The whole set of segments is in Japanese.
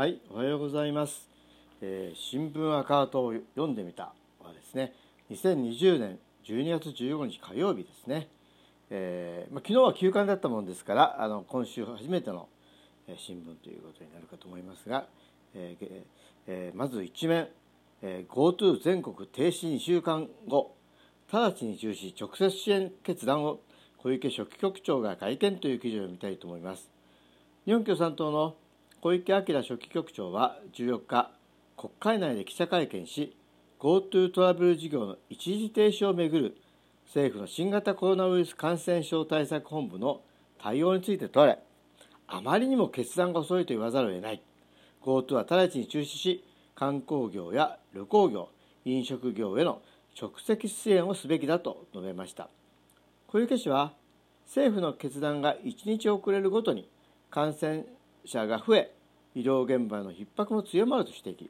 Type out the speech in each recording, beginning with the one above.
はい、おはようございます。えー新聞アカウントを読んでみたはですね、2020年12月15日火曜日ですね。えーまあ、昨日は休刊だったものですから、あの今週初めての、新聞ということになるかと思いますが、えーえーまず一面、えー GoTo 全国停止2週間後、直ちに中止、直接支援決断を小池書記局長が会見という記事を読みたいと思います。日本共産党の小池晃書記局長は14日、国会内で記者会見し、GoTo トラベル事業の一時停止をめぐる政府の新型コロナウイルス感染症対策本部の対応について問われ、あまりにも決断が遅いと言わざるを得ない。GoTo は直ちに中止し、観光業や旅行業、飲食業への直接支援をすべきだと述べました。小池氏は政府の決断が1日遅れるごとに感染者が増え医療現場の逼迫も強まると指摘。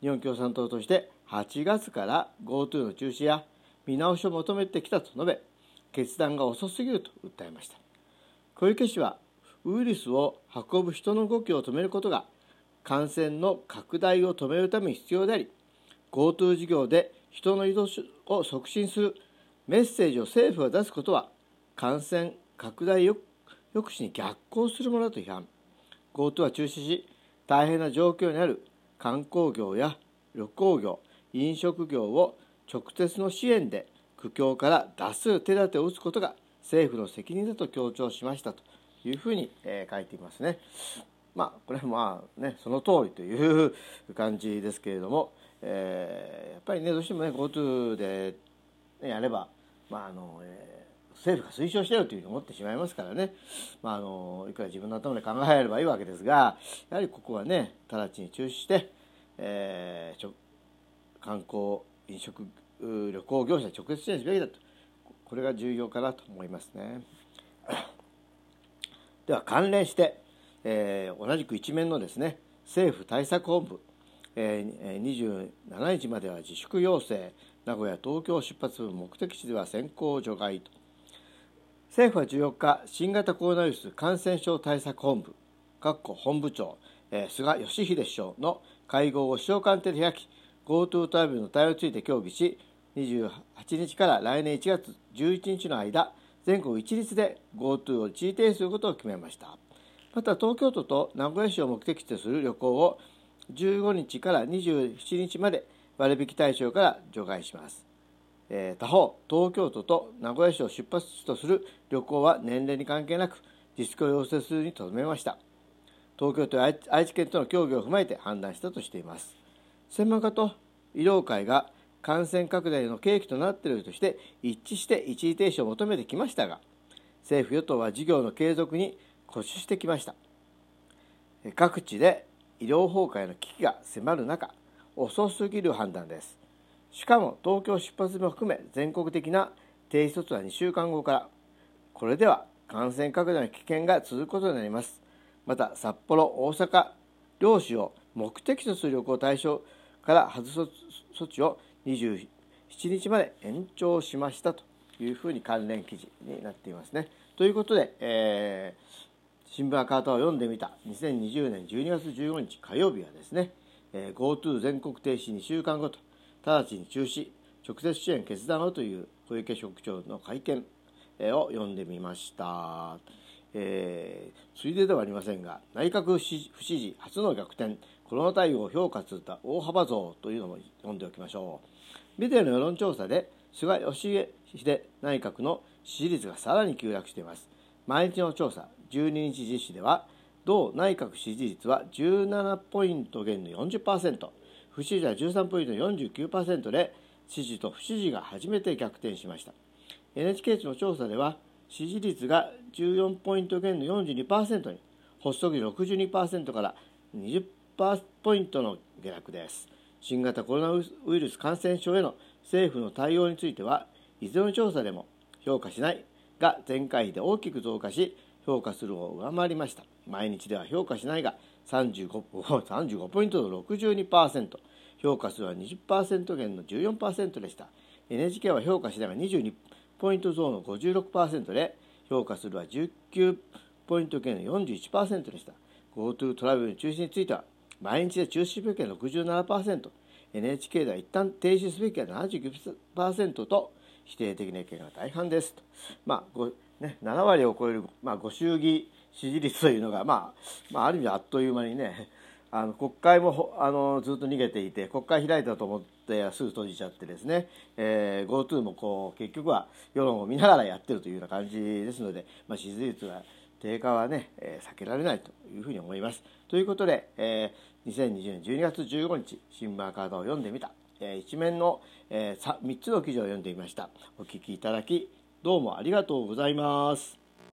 日本共産党として8月から GoTo の中止や見直しを求めてきたと述べ決断が遅すぎると訴えました。小池氏はウイルスを運ぶ人の動きを止めることが感染の拡大を止めるために必要であり GoTo 事業で人の移動を促進するメッセージを政府が出すことは感染拡大抑止に逆行するものだと批判。GoTo は中止し大変な状況にある観光業や旅行業飲食業を直接の支援で苦境から脱す手立てを打つことが政府の責任だと強調しましたというふうに、えー書いていますね。まあこれはまあねその通りという感じですけれども、えーやっぱりねどうしてもね GoTo で、ね、やればまああの、えー政府が推奨しているというふうに思ってしまいますからね、まあ、あのいくら自分の頭で考えればいいわけですがやはりここはね直ちに中止して、えーちょ観光飲食旅行業者に直接支援すべきだと。これが重要かなと思いますね。では関連して、えー同じく一面のですね政府対策本部、ええー27日までは自粛要請名古屋東京出発目的地では先行除外と。政府は14日新型コロナウイルス感染症対策本部本部長、えー菅義偉首相の会合を首相官邸で開き GoTo トラベルの対応について協議し28日から来年1月11日の間全国一律で GoTo を一時停止することを決めました。また東京都と名古屋市を目的地とする旅行を15日から27日まで割引対象から除外します。えー他方、東京都と名古屋市を出発地とする旅行は年齢に関係なく自粛を要請するにとどめました。東京都や愛愛知県との協議を踏まえて判断したとしています。専門家と医療界が感染拡大の契機となっているとして一致して一時停止を求めてきましたが、政府・与党は事業の継続に固執してきました。各地で医療崩壊の危機が迫る中、遅すぎる判断です。しかも東京出発も含め全国的な停止措置は2週間後から、これでは感染拡大の危険が続くことになります。また、札幌、大阪、両市を目的とする旅行対象から外す措置を27日まで延長しましたというふうに関連記事になっていますね。ということで、えー新聞赤旗を読んでみた2020年12月15日火曜日はですね、えー GoTo 全国停止2週間ごと直ちに中止直接支援決断をという小池局長の会見を読んでみました、えーついでではありませんが内閣不支不支持初の逆転コロナ対応を評価する大幅増というのも読んでおきましょう。ビデオの世論調査で菅義偉内閣の支持率がさらに急落しています。毎日の調査12日実施では同内閣支持率は17ポイント減の40%不支持は13ポイント49%で支持と不支持が初めて逆転しました。NHK の調査では支持率が14ポイント減の42%に発足時62%から20ポイントの下落です。新型コロナウイルス感染症への政府の対応についてはいずれの調査でも評価しないが前回比で大きく増加し評価するを上回りました。毎日では評価しないが 35, 35 ポイントの62%評価するは20%減の14%でした。NHK は評価しないが22ポイント増の56%で評価するは19ポイント減の41%でした。GoTo トラベルの中止については毎日で中止すべきは 67%NHK では一旦停止すべきは79%と否定的な意見が大半ですと、まあね、7割を超える、まあ、ご祝儀支持率というのが、まあ、まあ、ある意味あっという間にねあの国会もあのずっと逃げていて国会開いたと思ってすぐ閉じちゃってですね、えー、GoTo もこう結局は世論を見ながらやってるというような感じですので、まあ、支持率は低下はね、えー、避けられないというふうに思います。ということで、えー、2020年12月15日新聞カードを読んでみた、えー、一面の、えー、3, 3つの記事を読んでみました。お聞きいただきどうもありがとうございます。